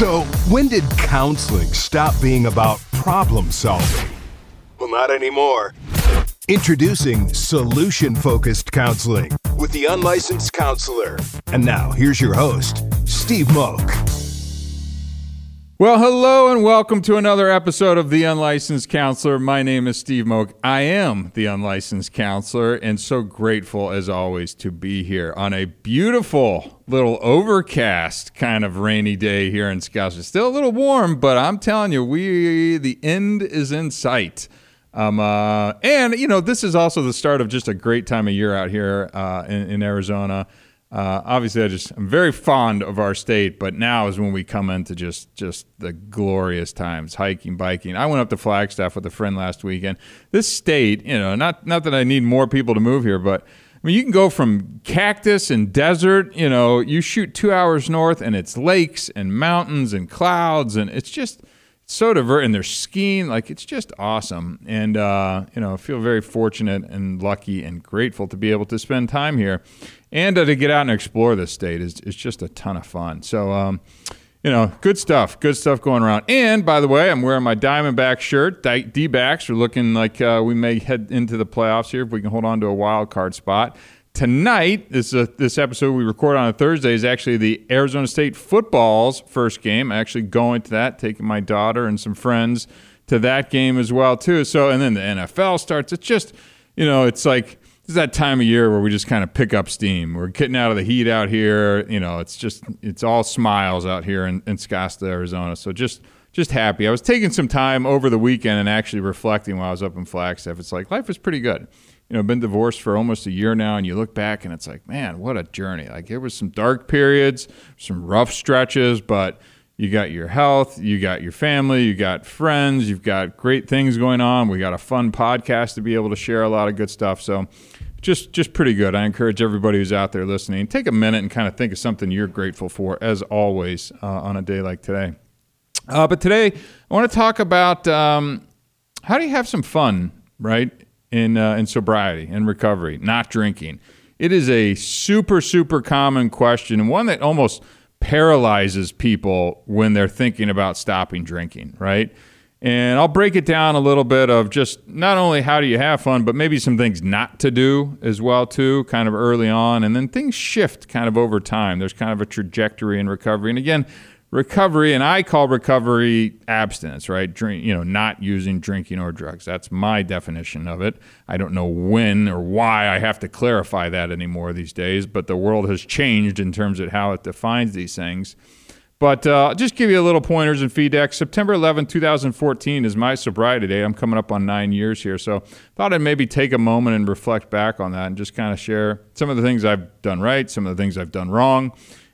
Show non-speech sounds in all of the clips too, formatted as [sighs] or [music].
So, when did counseling stop being about problem solving? Well, not anymore. Introducing solution focused counseling with the unlicensed counselor. And now, here's your host, Steve Moak. Well, hello and welcome to another episode of The Unlicensed Counselor. My name is Steve Moak. I am the unlicensed counselor and so grateful as always to be here on a beautiful little overcast kind of rainy day here in Scottsdale. Still a little warm, but I'm telling you, we the end is in sight. Um, uh, and you know, this is also the start of just a great time of year out here uh, in, in Arizona. Uh, obviously, I just I'm very fond of our state, but now is when we come into just just the glorious times, hiking, biking. I went up to Flagstaff with a friend last weekend. This state, you know, not not that I need more people to move here, but I mean, you can go from cactus and desert. You know, you shoot two hours north, and it's lakes and mountains and clouds, and it's just so diverse. And they're skiing, like it's just awesome. And uh, you know, I feel very fortunate and lucky and grateful to be able to spend time here and uh, to get out and explore this state is, is just a ton of fun. So, um, you know, good stuff, good stuff going around. And by the way, I'm wearing my Diamondback shirt. D backs are looking like uh, we may head into the playoffs here if we can hold on to a wild card spot. Tonight, this uh, this episode we record on a Thursday is actually the Arizona State football's first game. I'm actually, going to that, taking my daughter and some friends to that game as well too. So, and then the NFL starts. It's just, you know, it's like is that time of year where we just kind of pick up steam. We're getting out of the heat out here. You know, it's just it's all smiles out here in, in Scottsdale, Arizona. So just just happy. I was taking some time over the weekend and actually reflecting while I was up in Flagstaff. It's like life is pretty good. You know, been divorced for almost a year now, and you look back and it's like, man, what a journey. Like there was some dark periods, some rough stretches, but you got your health, you got your family, you got friends, you've got great things going on. We got a fun podcast to be able to share a lot of good stuff. So just just pretty good. I encourage everybody who's out there listening, take a minute and kind of think of something you're grateful for, as always, uh, on a day like today. Uh, but today, I want to talk about um, how do you have some fun, right, in uh, in sobriety and recovery, not drinking. It is a super super common question, and one that almost paralyzes people when they're thinking about stopping drinking, right? And I'll break it down a little bit of just not only how do you have fun, but maybe some things not to do as well too, kind of early on, and then things shift kind of over time. There's kind of a trajectory in recovery. And again, recovery, and I call recovery abstinence, right? Drink, you know, not using drinking or drugs. That's my definition of it. I don't know when or why I have to clarify that anymore these days, but the world has changed in terms of how it defines these things. But uh, just give you a little pointers and feedback. September 11, 2014 is my sobriety day. I'm coming up on nine years here. So thought I'd maybe take a moment and reflect back on that and just kind of share some of the things I've done right, some of the things I've done wrong.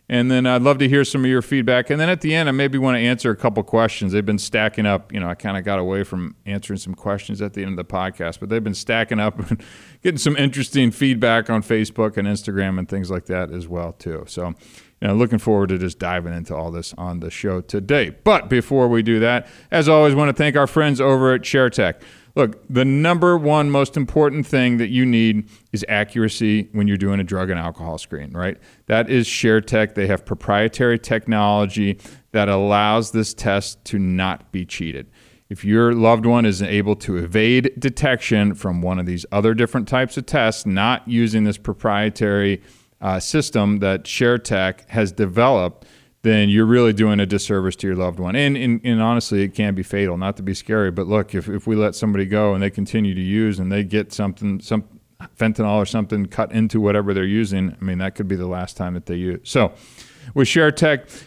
And then I'd love to hear some of your feedback. And then at the end, I maybe want to answer a couple questions. They've been stacking up. You know, I kind of got away from answering some questions at the end of the podcast, but they've been stacking up [laughs] and getting some interesting feedback on Facebook and Instagram and things like that as well, too. So you looking forward to just diving into all this on the show today. But before we do that, as always, want to thank our friends over at ShareTech. Look, the number one most important thing that you need is accuracy when you're doing a drug and alcohol screen, right? That is ShareTech. They have proprietary technology that allows this test to not be cheated. If your loved one is able to evade detection from one of these other different types of tests, not using this proprietary uh, system that ShareTech has developed, then you're really doing a disservice to your loved one. And, and, and, honestly, it can be fatal, not to be scary. But look, if, if we let somebody go and they continue to use and they get something, some fentanyl or something cut into whatever they're using, I mean, that could be the last time that they use. So with ShareTech,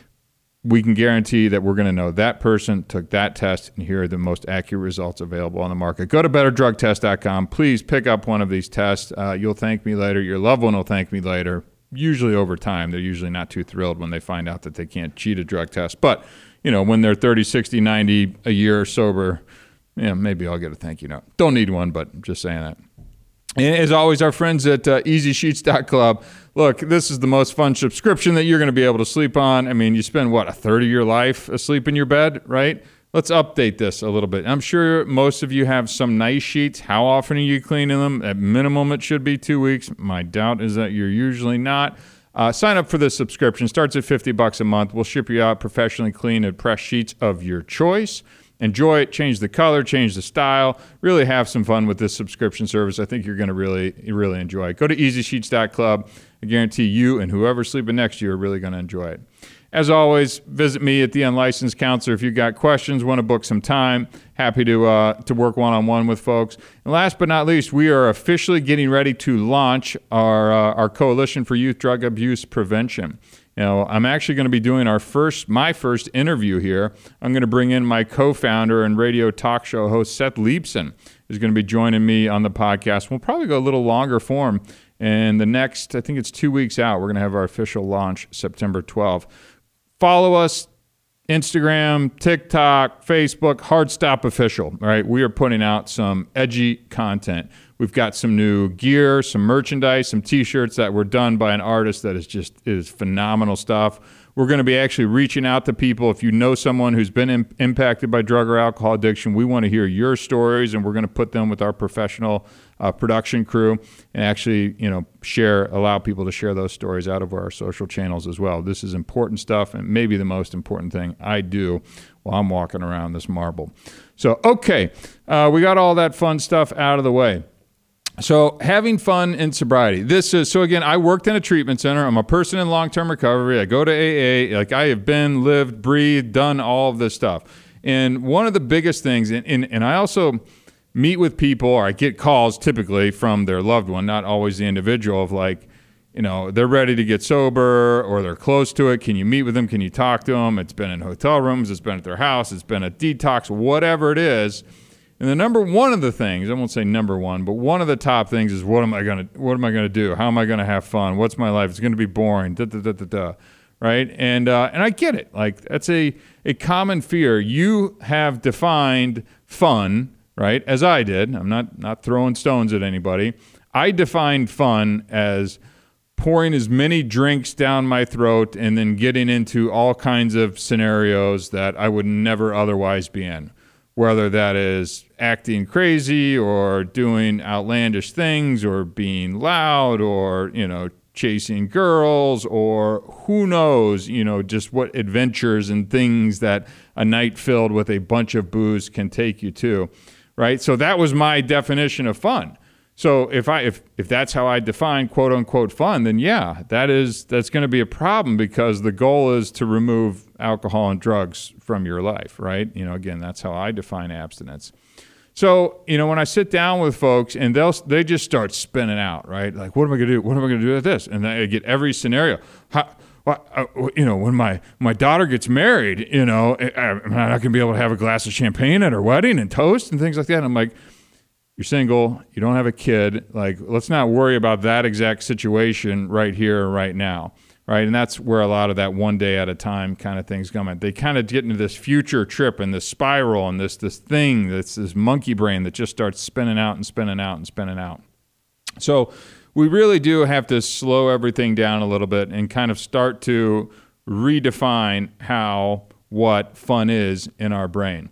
we can guarantee that we're going to know that person took that test and here are the most accurate results available on the market. Go to betterdrugtest.com. Please pick up one of these tests. Uh, you'll thank me later. Your loved one will thank me later. Usually over time, they're usually not too thrilled when they find out that they can't cheat a drug test. But, you know, when they're 30, 60, 90, a year sober, yeah, maybe I'll get a thank you note. Don't need one, but I'm just saying that. And as always, our friends at uh, EasySheets.club. Look, this is the most fun subscription that you're going to be able to sleep on. I mean, you spend what a third of your life asleep in your bed, right? Let's update this a little bit. I'm sure most of you have some nice sheets. How often are you cleaning them? At minimum, it should be two weeks. My doubt is that you're usually not. Uh, sign up for this subscription. Starts at 50 bucks a month. We'll ship you out professionally clean and press sheets of your choice. Enjoy it, change the color, change the style. Really have some fun with this subscription service. I think you're going to really, really enjoy it. Go to easysheets.club. I guarantee you and whoever's sleeping next to you are really going to enjoy it. As always, visit me at the Unlicensed Counselor if you've got questions, want to book some time. Happy to uh, to work one on one with folks. And last but not least, we are officially getting ready to launch our uh, our Coalition for Youth Drug Abuse Prevention. You know, I'm actually going to be doing our first my first interview here. I'm going to bring in my co-founder and radio talk show host Seth Leibsohn is going to be joining me on the podcast. We'll probably go a little longer form. And the next, I think it's two weeks out, we're going to have our official launch September 12th. Follow us Instagram, TikTok, Facebook, Hard Stop Official. All right, we are putting out some edgy content. We've got some new gear, some merchandise, some T-shirts that were done by an artist that is just is phenomenal stuff. We're going to be actually reaching out to people. If you know someone who's been Im- impacted by drug or alcohol addiction, we want to hear your stories, and we're going to put them with our professional uh, production crew and actually, you know, share, allow people to share those stories out of our social channels as well. This is important stuff, and maybe the most important thing I do while I'm walking around this marble. So, okay, uh, we got all that fun stuff out of the way. So having fun in sobriety. This is so again. I worked in a treatment center. I'm a person in long-term recovery. I go to AA. Like I have been, lived, breathed, done all of this stuff. And one of the biggest things, and, and, and I also meet with people, or I get calls typically from their loved one, not always the individual, of like, you know, they're ready to get sober or they're close to it. Can you meet with them? Can you talk to them? It's been in hotel rooms. It's been at their house. It's been a detox, whatever it is and the number one of the things, I won't say number one, but one of the top things is what am I gonna what am I gonna do? How am I gonna have fun? What's my life? It's gonna be boring. Da, da, da, da, da. Right? And uh, and I get it. Like that's a a common fear. You have defined fun, right? As I did. I'm not not throwing stones at anybody. I defined fun as pouring as many drinks down my throat and then getting into all kinds of scenarios that I would never otherwise be in whether that is acting crazy or doing outlandish things or being loud or, you know, chasing girls or who knows, you know, just what adventures and things that a night filled with a bunch of booze can take you to, right? So that was my definition of fun. So if I if if that's how I define quote unquote fun, then yeah, that is that's going to be a problem because the goal is to remove alcohol and drugs from your life, right? You know, again, that's how I define abstinence. So, you know, when I sit down with folks and they'll they just start spinning out, right? Like, what am I going to do? What am I going to do with this? And I get every scenario. How, uh, you know, when my my daughter gets married, you know, I'm not going to be able to have a glass of champagne at her wedding and toast and things like that. And I'm like, you're single, you don't have a kid. Like, let's not worry about that exact situation right here, right now. Right. And that's where a lot of that one day at a time kind of things come in. They kind of get into this future trip and this spiral and this this thing that's this monkey brain that just starts spinning out and spinning out and spinning out. So we really do have to slow everything down a little bit and kind of start to redefine how what fun is in our brain.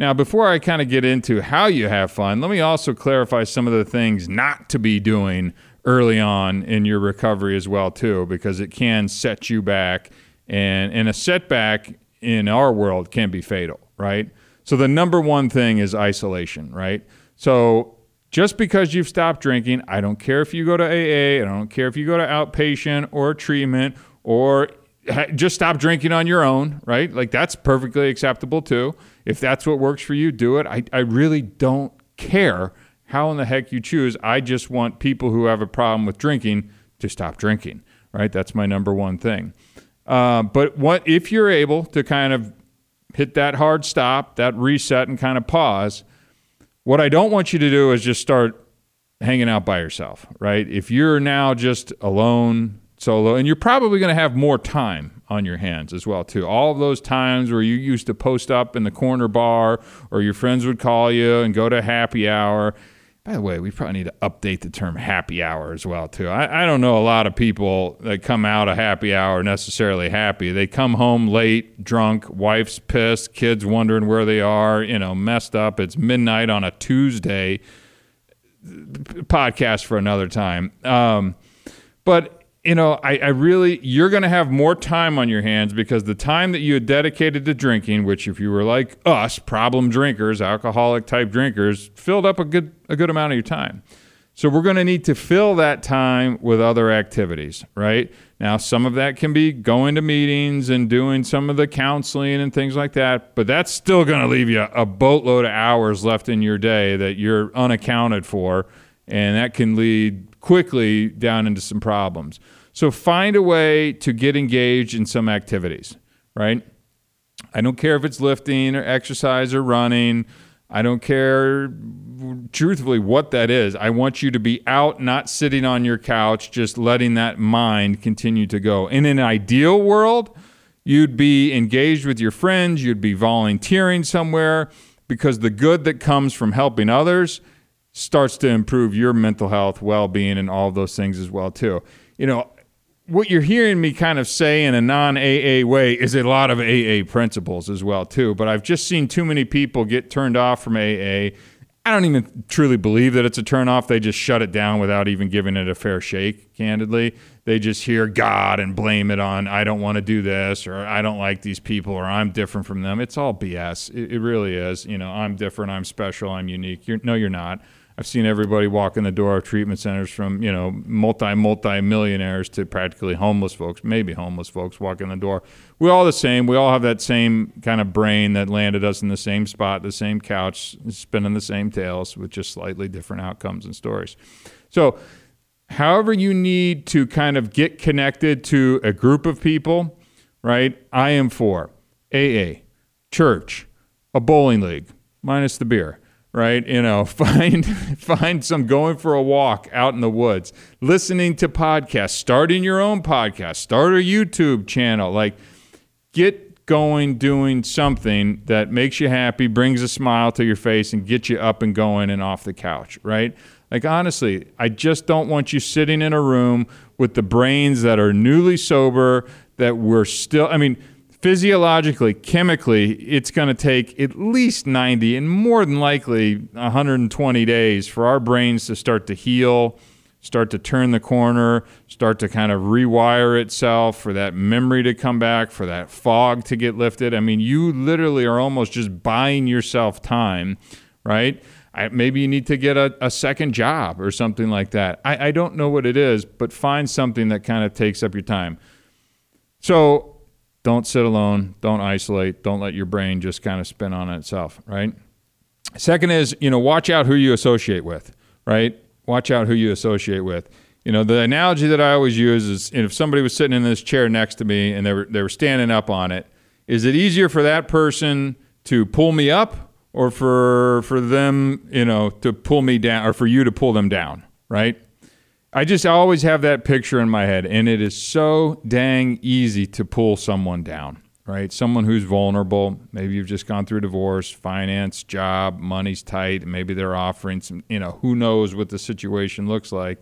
Now, before I kind of get into how you have fun, let me also clarify some of the things not to be doing early on in your recovery as well too because it can set you back and and a setback in our world can be fatal, right? So the number one thing is isolation, right? So just because you've stopped drinking, I don't care if you go to AA, I don't care if you go to outpatient or treatment or just stop drinking on your own, right? Like that's perfectly acceptable too. If that's what works for you, do it. I, I really don't care how in the heck you choose. I just want people who have a problem with drinking to stop drinking, right? That's my number one thing. Uh, but what if you're able to kind of hit that hard stop, that reset, and kind of pause? What I don't want you to do is just start hanging out by yourself, right? If you're now just alone, solo, and you're probably going to have more time on your hands as well too. All of those times where you used to post up in the corner bar, or your friends would call you and go to happy hour. By the way, we probably need to update the term happy hour as well too. I, I don't know a lot of people that come out of happy hour necessarily happy. They come home late, drunk, wife's pissed, kids wondering where they are, you know, messed up. It's midnight on a Tuesday. Podcast for another time. Um, but you know, I, I really, you're going to have more time on your hands because the time that you had dedicated to drinking, which if you were like us, problem drinkers, alcoholic type drinkers, filled up a good, a good amount of your time. So we're going to need to fill that time with other activities, right? Now, some of that can be going to meetings and doing some of the counseling and things like that, but that's still going to leave you a boatload of hours left in your day that you're unaccounted for, and that can lead quickly down into some problems. So find a way to get engaged in some activities, right? I don't care if it's lifting or exercise or running. I don't care truthfully what that is. I want you to be out, not sitting on your couch, just letting that mind continue to go. In an ideal world, you'd be engaged with your friends, you'd be volunteering somewhere because the good that comes from helping others starts to improve your mental health, well-being, and all those things as well too. You know, what you're hearing me kind of say in a non-AA way is a lot of AA principles as well too. But I've just seen too many people get turned off from AA. I don't even truly believe that it's a turnoff. They just shut it down without even giving it a fair shake. Candidly, they just hear God and blame it on I don't want to do this or I don't like these people or I'm different from them. It's all BS. It, it really is. You know, I'm different. I'm special. I'm unique. You're, no, you're not. I've seen everybody walk in the door of treatment centers from, you know, multi, multi millionaires to practically homeless folks, maybe homeless folks walk in the door. We're all the same. We all have that same kind of brain that landed us in the same spot, the same couch, spinning the same tales with just slightly different outcomes and stories. So, however, you need to kind of get connected to a group of people, right? I am for AA, church, a bowling league, minus the beer right? You know, [laughs] find find some going for a walk out in the woods, listening to podcasts, starting your own podcast, start a YouTube channel, like get going doing something that makes you happy, brings a smile to your face and gets you up and going and off the couch, right? Like honestly, I just don't want you sitting in a room with the brains that are newly sober that we're still I mean, physiologically, chemically, it's going to take at least 90 and more than likely 120 days for our brains to start to heal, start to turn the corner, start to kind of rewire itself, for that memory to come back, for that fog to get lifted. I mean, you literally are almost just buying yourself time, right? I, maybe you need to get a, a, second job or something like that. I, I don't know what it is, but find something that kind of takes up your time. So don't sit alone. Don't isolate. Don't let your brain just kind of spin on itself, right? Second is, you know, watch out who you associate with, right? Watch out who you associate with. You know, the analogy that I always use is if somebody was sitting in this chair next to me and they were they were standing up on it, is it easier for that person to pull me up or for for them, you know, to pull me down or for you to pull them down, right? I just always have that picture in my head, and it is so dang easy to pull someone down, right? Someone who's vulnerable. Maybe you've just gone through divorce, finance, job, money's tight. Maybe they're offering some, you know, who knows what the situation looks like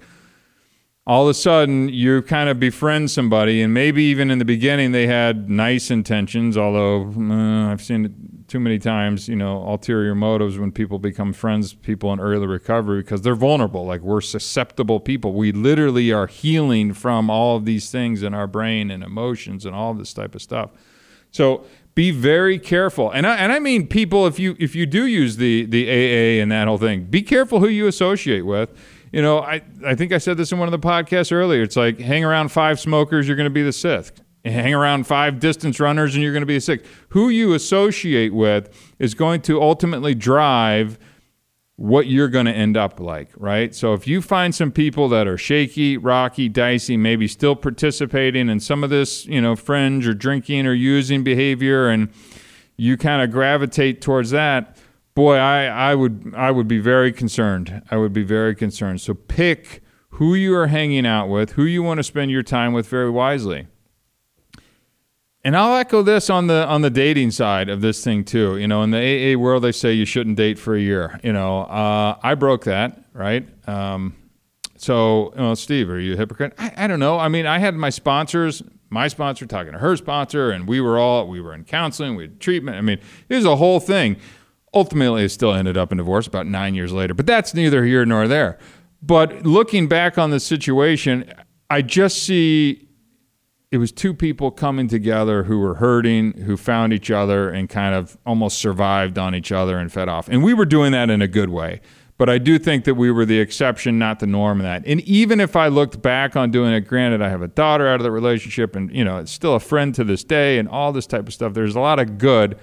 all of a sudden you kind of befriend somebody, and maybe even in the beginning they had nice intentions, although uh, I've seen it too many times, you know, ulterior motives when people become friends, people in early recovery, because they're vulnerable. Like we're susceptible people. We literally are healing from all of these things in our brain and emotions and all this type of stuff. So be very careful. And I, and I mean people if you if you do use the the AA and that whole thing, be careful who you associate with you know, I, I think I said this in one of the podcasts earlier. It's like hang around five smokers, you're going to be the sixth. Hang around five distance runners, and you're going to be a sixth. Who you associate with is going to ultimately drive what you're going to end up like, right? So if you find some people that are shaky, rocky, dicey, maybe still participating in some of this, you know, fringe or drinking or using behavior, and you kind of gravitate towards that, boy, I, I would I would be very concerned. I would be very concerned. So pick who you are hanging out with, who you want to spend your time with very wisely. And I'll echo this on the on the dating side of this thing too. You know, in the AA world, they say you shouldn't date for a year. You know, uh, I broke that, right? Um, so, you know, Steve, are you a hypocrite? I, I don't know. I mean, I had my sponsors, my sponsor talking to her sponsor, and we were all we were in counseling, we had treatment. I mean, it was a whole thing. Ultimately, it still ended up in divorce about nine years later, but that's neither here nor there. But looking back on the situation, I just see it was two people coming together who were hurting, who found each other and kind of almost survived on each other and fed off. And we were doing that in a good way. But I do think that we were the exception, not the norm in that. And even if I looked back on doing it, granted, I have a daughter out of the relationship and, you know, it's still a friend to this day and all this type of stuff. There's a lot of good.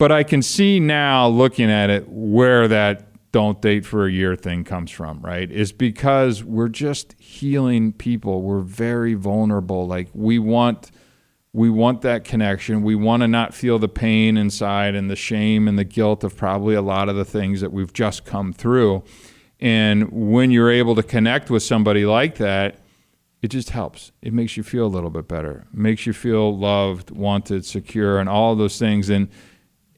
But I can see now looking at it where that don't date for a year thing comes from, right? Is because we're just healing people. We're very vulnerable. Like we want we want that connection. We want to not feel the pain inside and the shame and the guilt of probably a lot of the things that we've just come through. And when you're able to connect with somebody like that, it just helps. It makes you feel a little bit better. It makes you feel loved, wanted, secure, and all those things. And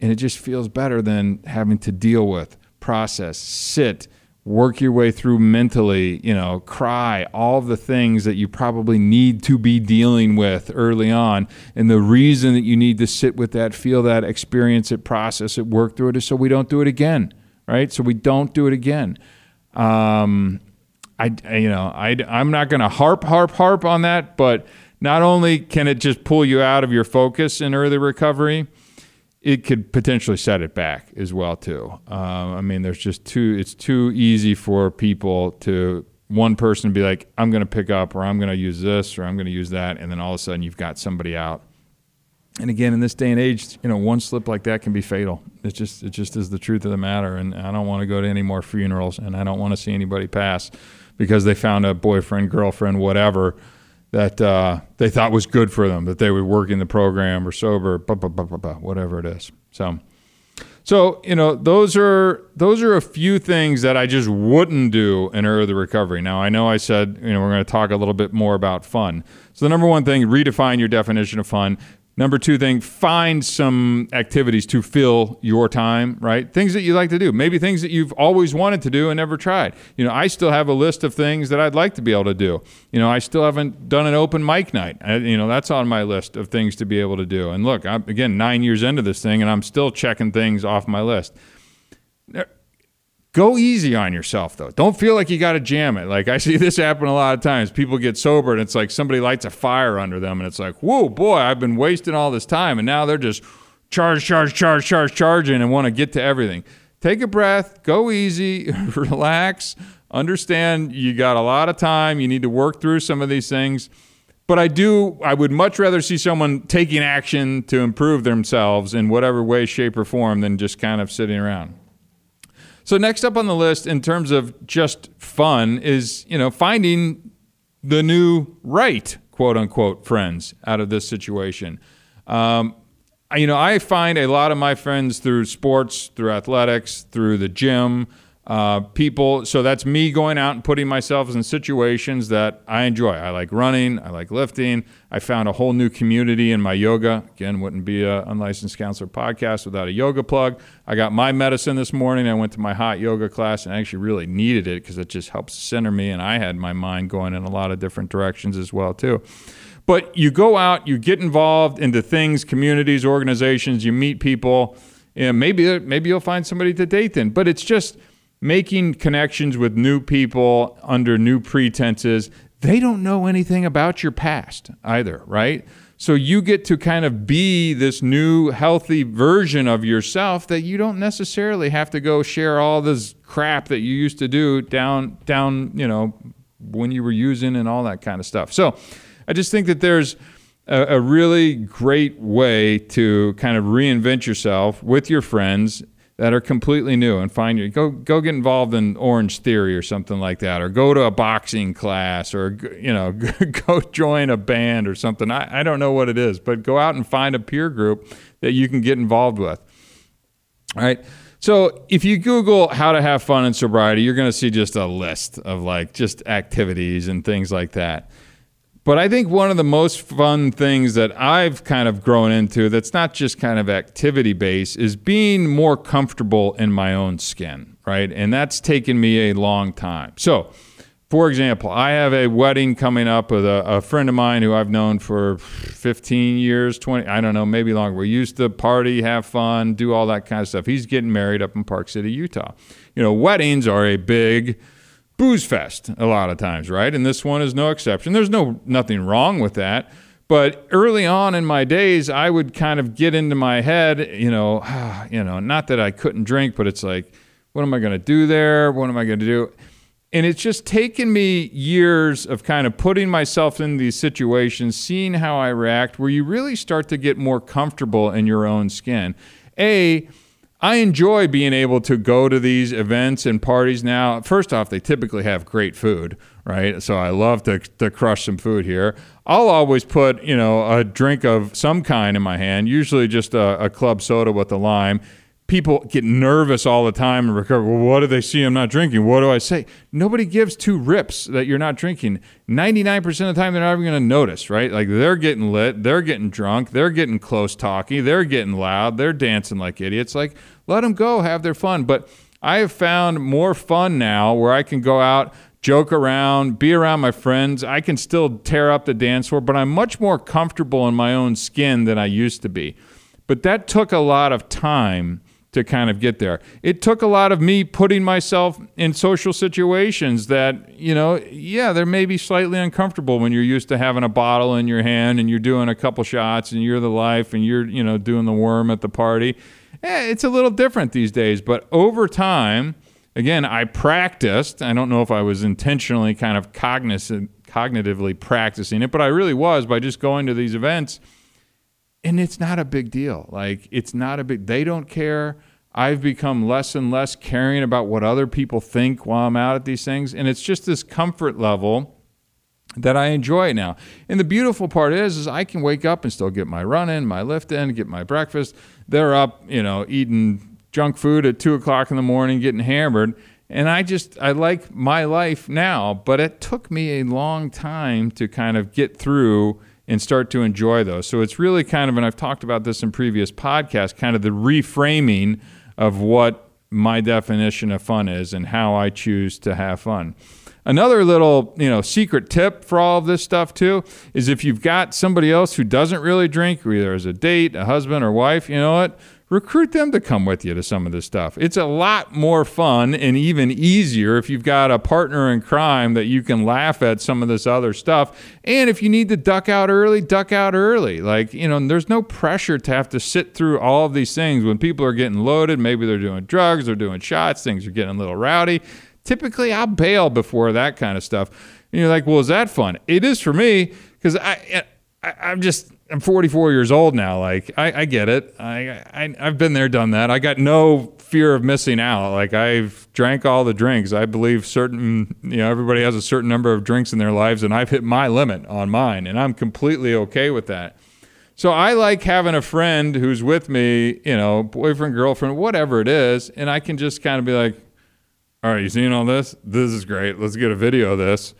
and it just feels better than having to deal with process, sit, work your way through mentally, you know, cry, all the things that you probably need to be dealing with early on. And the reason that you need to sit with that, feel that, experience it, process it, work through it is so we don't do it again, right? So we don't do it again. Um, I, you know, I, I'm not going to harp, harp, harp on that, but not only can it just pull you out of your focus in early recovery, it could potentially set it back as well too. Uh, I mean, there's just too it's too easy for people to one person be like, I'm going to pick up, or I'm going to use this, or I'm going to use that, and then all of a sudden you've got somebody out. And again, in this day and age, you know, one slip like that can be fatal. It just it just is the truth of the matter. And I don't want to go to any more funerals, and I don't want to see anybody pass because they found a boyfriend, girlfriend, whatever that uh, they thought was good for them, that they would work in the program or sober, blah, blah, blah, whatever it is. So, so you know, those are those are a few things that I just wouldn't do in early recovery. Now, I know I said you know we're going to talk a little bit more about fun. So the number one thing, redefine your definition of fun. Number two thing, find some activities to fill your time, right? Things that you like to do. Maybe things that you've always wanted to do and never tried. You know, I still have a list of things that I'd like to be able to do. You know, I still haven't done an open mic night. I, you know, that's on my list of things to be able to do. And look, I'm, again, nine years into this thing and I'm still checking things off my list Go easy on yourself though. Don't feel like you got to jam it. Like I see [laughs] this happen a lot of times. People get sober and it's like somebody lights a fire under them and it's like, whoa, boy, I've been wasting all this time and now they're just charge, charge, charge, charge, charging and want to get to everything. Take a breath, go easy, [laughs] relax, understand you got a lot of time. You need to work through some of these things. But I do, I would much rather see someone taking action to improve themselves in whatever way, shape, or form than just kind of sitting around. So next up on the list, in terms of just fun, is you know finding the new right quote unquote friends out of this situation. Um, you know, I find a lot of my friends through sports, through athletics, through the gym, uh, people. So that's me going out and putting myself in situations that I enjoy. I like running, I like lifting. I found a whole new community in my yoga. Again, wouldn't be a unlicensed counselor podcast without a yoga plug. I got my medicine this morning. I went to my hot yoga class and I actually really needed it because it just helps center me. And I had my mind going in a lot of different directions as well too. But you go out, you get involved into things, communities, organizations, you meet people. And maybe maybe you'll find somebody to date then. But it's just making connections with new people under new pretenses. They don't know anything about your past either, right? So you get to kind of be this new healthy version of yourself that you don't necessarily have to go share all this crap that you used to do down down, you know, when you were using and all that kind of stuff. So I just think that there's a, a really great way to kind of reinvent yourself with your friends that are completely new and find you go go get involved in Orange Theory or something like that, or go to a boxing class, or you know [laughs] go join a band or something. I, I don't know what it is, but go out and find a peer group that you can get involved with. All right. So if you Google how to have fun in sobriety, you're going to see just a list of like just activities and things like that. But I think one of the most fun things that I've kind of grown into that's not just kind of activity based is being more comfortable in my own skin, right? And that's taken me a long time. So, for example, I have a wedding coming up with a, a, friend of mine who I've known for 15 years, 20, I don't know, maybe longer. We used to party, have fun, do all that kind of stuff. He's getting married up in Park City, Utah. You know, weddings are a big, booze fest a lot of times, right? And this one is no exception. There's no nothing wrong with that. But early on in my days, I would kind of get into my head, you know, [sighs] you know, not that I couldn't drink, but it's like, what am I going to do there? What am I going to do? And it's just taken me years of kind of putting myself in these situations, seeing how I react, where you really start to get more comfortable in your own skin. A, I enjoy being able to go to these events and parties now. First off, they typically have great food, right? So I love to, to crush some food here. I'll always put, you know, a drink of some kind in my hand, usually just a, a club soda with a lime people get nervous all the time and recover. Well, what do they see I'm not drinking? What do I say? Nobody gives two rips that you're not drinking. 99% of the time, they're not even going to notice, right? Like they're getting lit, they're getting drunk, they're getting close talking, they're getting loud, they're dancing like idiots. Like, let them go, have their fun. But I have found more fun now where I can go out, joke around, be around my friends. I can still tear up the dance floor, but I'm much more comfortable in my own skin than I used to be. But that took a lot of time to kind of get there. It took a lot of me putting myself in social situations that, you know, yeah, they're maybe slightly uncomfortable when you're used to having a bottle in your hand and you're doing a couple shots and you're the life and you're, you know, doing the worm at the party. Eh, it's a little different these days, but over time, again, I practiced. I don't know if I was intentionally kind of cognizant, cognitively practicing it, but I really was by just going to these events and it's not a big deal. Like it's not a big. They don't care. I've become less and less caring about what other people think while I'm out at these things, and it's just this comfort level that I enjoy now. And the beautiful part is, is I can wake up and still get my run in, my lift in, get my breakfast. They're up, you know, eating junk food at two o'clock in the morning, getting hammered. And I just, I like my life now, but it took me a long time to kind of get through and start to enjoy those. So it's really kind of, and I've talked about this in previous podcasts, kind of the reframing of what my definition of fun is and how I choose to have fun. Another little, you know, secret tip for all of this stuff too is if you've got somebody else who doesn't really drink, either as a date, a husband or wife, you know what? Recruit them to come with you to some of this stuff. It's a lot more fun and even easier if you've got a partner in crime that you can laugh at some of this other stuff. And if you need to duck out early, duck out early. Like, you know, there's no pressure to have to sit through all of these things when people are getting loaded. Maybe they're doing drugs, they're doing shots, things are getting a little rowdy. Typically, I'll bail before that kind of stuff. And you're like, well, is that fun? It is for me because I, I, I'm just I'm 44 years old now. Like I, I get it. I, I I've been there, done that. I got no fear of missing out. Like I've drank all the drinks. I believe certain, you know, everybody has a certain number of drinks in their lives, and I've hit my limit on mine, and I'm completely okay with that. So I like having a friend who's with me, you know, boyfriend, girlfriend, whatever it is, and I can just kind of be like, "All right, you seeing all this? This is great. Let's get a video of this."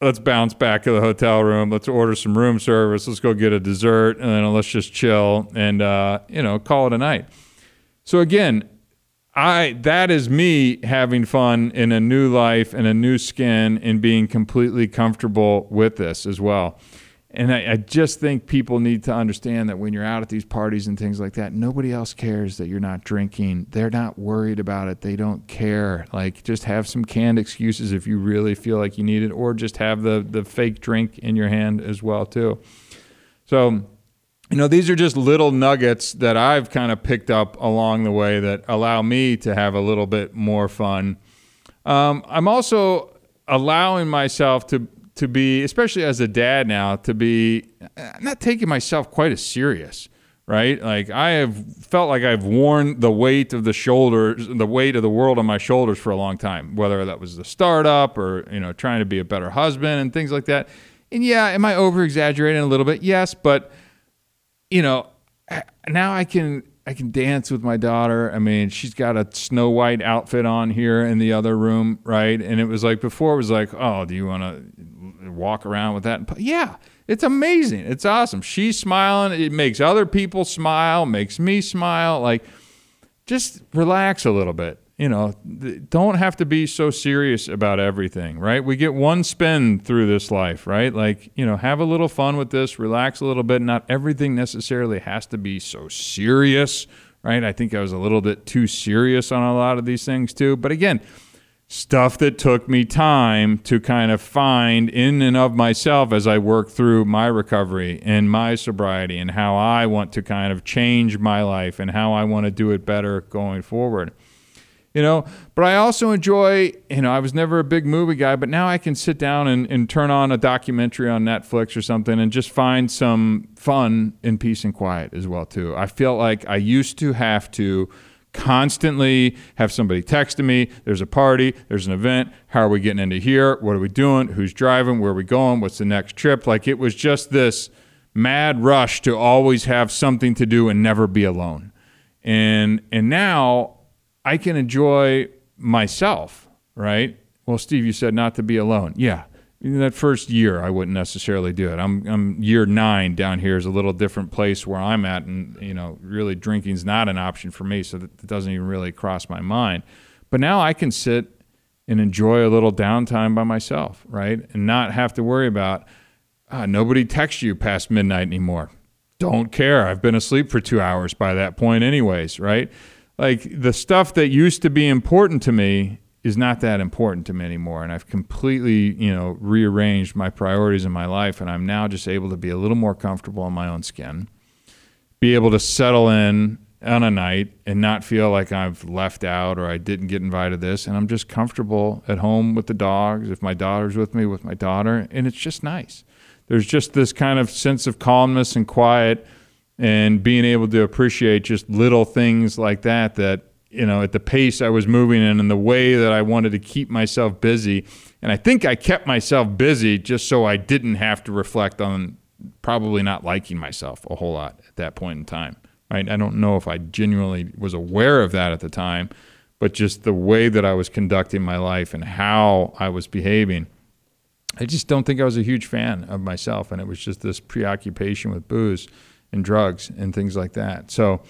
Let's bounce back to the hotel room. Let's order some room service. Let's go get a dessert, and then let's just chill and uh, you know call it a night. So again, I that is me having fun in a new life and a new skin and being completely comfortable with this as well. And I, I, just think people need to understand that when you're out at these parties and things like that, nobody else cares that you're not drinking. They're not worried about it. They don't care. Like, just have some canned excuses if you really feel like you need it, or just have the the fake drink in your hand as well too. So, you know, these are just little nuggets that I've kind of picked up along the way that allow me to have a little bit more fun. Um, I'm also allowing myself to to be, especially as a dad now, to be uh, not taking myself quite as serious, right? Like I have felt like I've worn the weight of the shoulders, the weight of the world on my shoulders for a long time, whether that was the startup or, you know, trying to be a better husband and things like that. And yeah, am I over exaggerating a little bit? Yes, but you know, now I can I can dance with my daughter. I mean, she's got a Snow White outfit on here in the other room, right? And it was like before it was like, "Oh, do you want to walk around with that. Yeah, it's amazing. It's awesome. She's smiling. It makes other people smile, makes me smile. Like, just relax a little bit. You know, don't have to be so serious about everything, right? We get one spin through this life, right? Like, you know, have a little fun with this, relax a little bit. Not everything necessarily has to be so serious, right? I think I was a little bit too serious on a lot of these things too. But again, stuff that took me time to kind of find in and of myself as I work through my recovery and my sobriety and how I want to kind of change my life and how I want to do it better going forward. You know, but I also enjoy, you know, I was never a big movie guy, but now I can sit down and, and turn on a documentary on Netflix or something and just find some fun in peace and quiet as well too. I feel like I used to have to constantly have somebody texting me there's a party there's an event how are we getting into here what are we doing who's driving where are we going what's the next trip? Like it was just this mad rush to always have something to do and never be alone. And and now i can enjoy myself right? Well steve you said not to be alone. Yeah in that first year, I wouldn't necessarily do it. I'm, I'm year nine down here is a little different place where I'm at, and you know, really drinking's not an option for me, so that, doesn't even really cross my mind. But now I can sit and enjoy a little downtime by myself, right, and not have to worry about ah, nobody texts you past midnight anymore. Don't care. I've been asleep for two hours by that point, anyways, right? Like the stuff that used to be important to me is not that important to me anymore and I've completely, you know, rearranged my priorities in my life and I'm now just able to be a little more comfortable in my own skin. Be able to settle in on a night and not feel like I've left out or I didn't get invited to this and I'm just comfortable at home with the dogs if my daughter's with me with my daughter and it's just nice. There's just this kind of sense of calmness and quiet and being able to appreciate just little things like that that you know, at the pace I was moving and in and the way that I wanted to keep myself busy. And I think I kept myself busy just so I didn't have to reflect on probably not liking myself a whole lot at that point in time. Right? I don't know if I genuinely was aware of that at the time, but just the way that I was conducting my life and how I was behaving. I just don't think I was a huge fan of myself. And it was just this preoccupation with booze and drugs and things like that. So,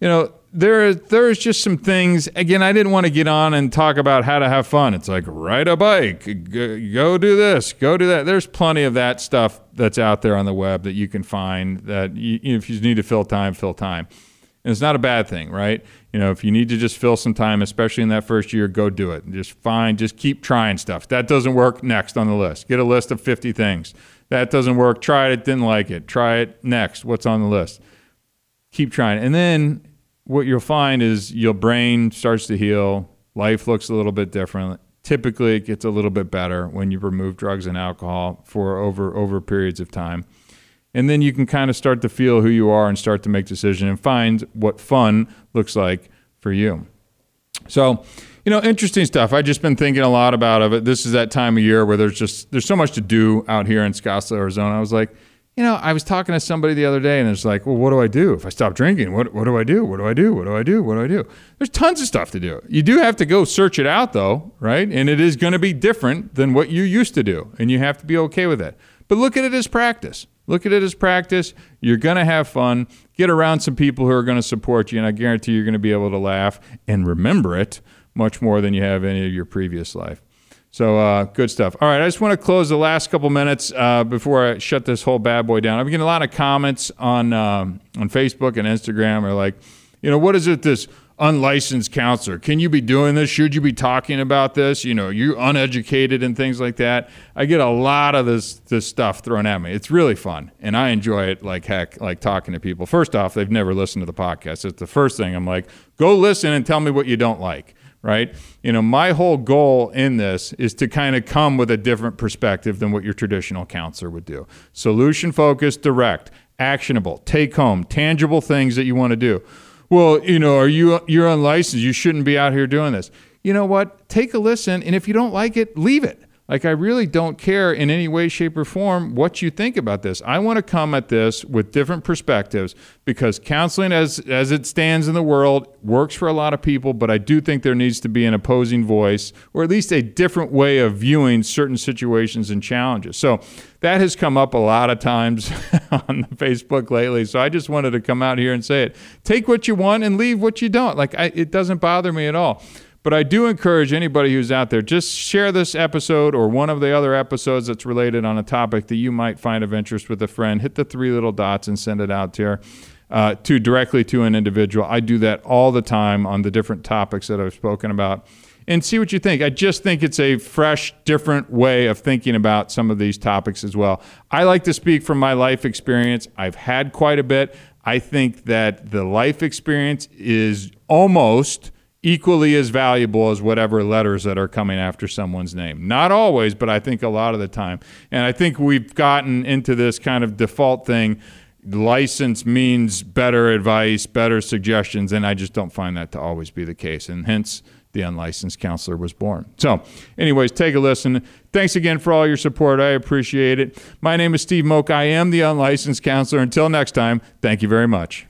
you know, there there's just some things. Again, I didn't want to get on and talk about how to have fun. It's like ride a bike, go, do this, go do that. There's plenty of that stuff that's out there on the web that you can find. That you, if you need to fill time, fill time. And it's not a bad thing, right? You know, if you need to just fill some time, especially in that first year, go do it. Just fine. Just keep trying stuff. That doesn't work. Next on the list. Get a list of 50 things. That doesn't work. Try it. Didn't like it. Try it. Next. What's on the list? Keep trying. And then what you'll find is your brain starts to heal. Life looks a little bit different. Typically, it gets a little bit better when you remove drugs and alcohol for over over periods of time. And then you can kind of start to feel who you are and start to make decisions and find what fun looks like for you. So, you know, interesting stuff. I've just been thinking a lot about it. This is that time of year where there's just there's so much to do out here in Scottsdale, Arizona. I was like, you know, I was talking to somebody the other day and it's like, well, what do I do if I stop drinking? What, what do I do? What do I do? What do I do? What do I do? There's tons of stuff to do. You do have to go search it out though, right? And it is going to be different than what you used to do. And you have to be okay with that. But look at it as practice. Look at it as practice. You're going to have fun. Get around some people who are going to support you. And I guarantee you're going to be able to laugh and remember it much more than you have any of your previous life. So uh, good stuff. All right, I just want to close the last couple minutes uh, before I shut this whole bad boy down. I'm getting a lot of comments on um, on Facebook and Instagram. Are like, you know, what is it? This unlicensed counselor? Can you be doing this? Should you be talking about this? You know, you're uneducated and things like that. I get a lot of this this stuff thrown at me. It's really fun, and I enjoy it like heck. Like talking to people. First off, they've never listened to the podcast. It's the first thing. I'm like, go listen and tell me what you don't like right? You know, my whole goal in this is to kind of come with a different perspective than what your traditional counselor would do. Solution focused, direct, actionable, take home, tangible things that you want to do. Well, you know, are you you're unlicensed, you shouldn't be out here doing this. You know what? Take a listen and if you don't like it, leave it. Like, I really don't care in any way, shape, or form what you think about this. I want to come at this with different perspectives because counseling, as, as it stands in the world, works for a lot of people, but I do think there needs to be an opposing voice or at least a different way of viewing certain situations and challenges. So, that has come up a lot of times [laughs] on Facebook lately. So, I just wanted to come out here and say it. Take what you want and leave what you don't. Like, I, it doesn't bother me at all. But I do encourage anybody who's out there, just share this episode or one of the other episodes that's related on a topic that you might find of interest with a friend. Hit the three little dots and send it out to uh, to directly to an individual. I do that all the time on the different topics that I've spoken about. and see what you think. I just think it's a fresh, different way of thinking about some of these topics as well. I like to speak from my life experience. I've had quite a bit. I think that the life experience is almost equally as valuable as whatever letters that are coming after someone's name. Not always, but I think a lot of the time. And I think we've gotten into this kind of default thing. License means better advice, better suggestions, and I just don't find that to always be the case. And hence, the unlicensed counselor was born. So, anyways, take a listen. Thanks again for all your support. I appreciate it. My name is Steve Moak. I am the unlicensed counselor. Until next time, thank you very much.